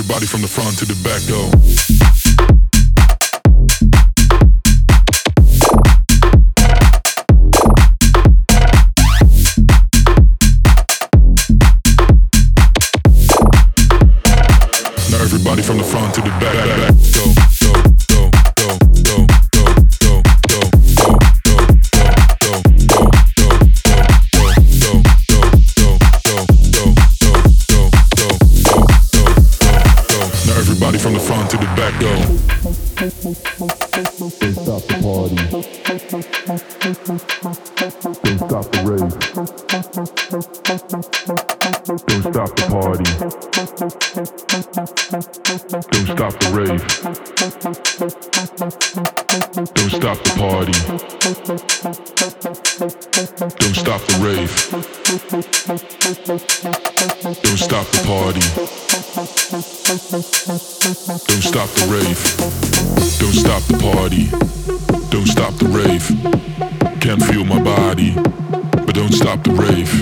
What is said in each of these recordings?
Everybody from the front to the back go. Everybody from the front to the back, back, back. Go, everybody from the front to the back go. Don't stop the party. Don't stop the rave. Don't stop the party. Don't stop the rave. Don't stop the party. Don't stop the rave. Don't stop the party. Don't stop the rave. Don't stop the party. Don't stop the rave. Can't feel my body, but don't stop the rave.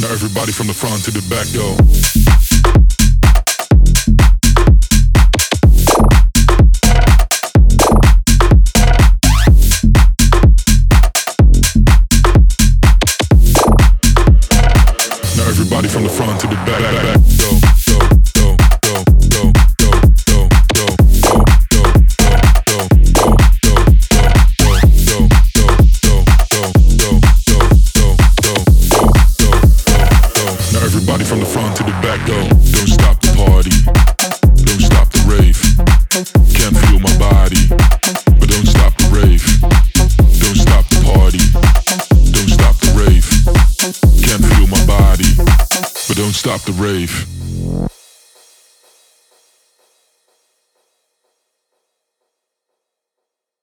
Now everybody from the front to the back. Now everybody from the front to the back, back, back. Go, back go. Don't stop the party. Don't stop the rave. Can't feel my body, but don't stop the rave. Don't stop the party. Don't stop the rave. Can't feel my body, but don't stop the rave.